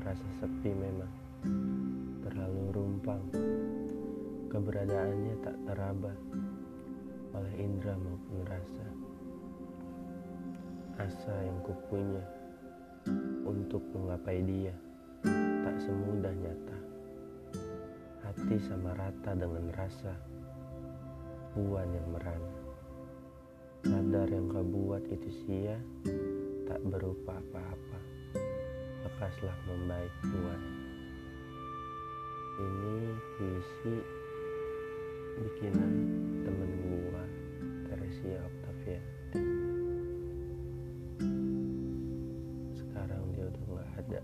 terasa sepi memang, terlalu rumpang. Keberadaannya tak teraba oleh indera maupun rasa. Asa yang kupunya untuk menggapai dia tak semudah nyata. Hati sama rata dengan rasa puan yang merana. Sadar yang kau buat itu sia tak berupa apa-apa telah membaik buat. Ini puisi bikinan temen gua Tersia Octavia. Sekarang dia udah nggak ada.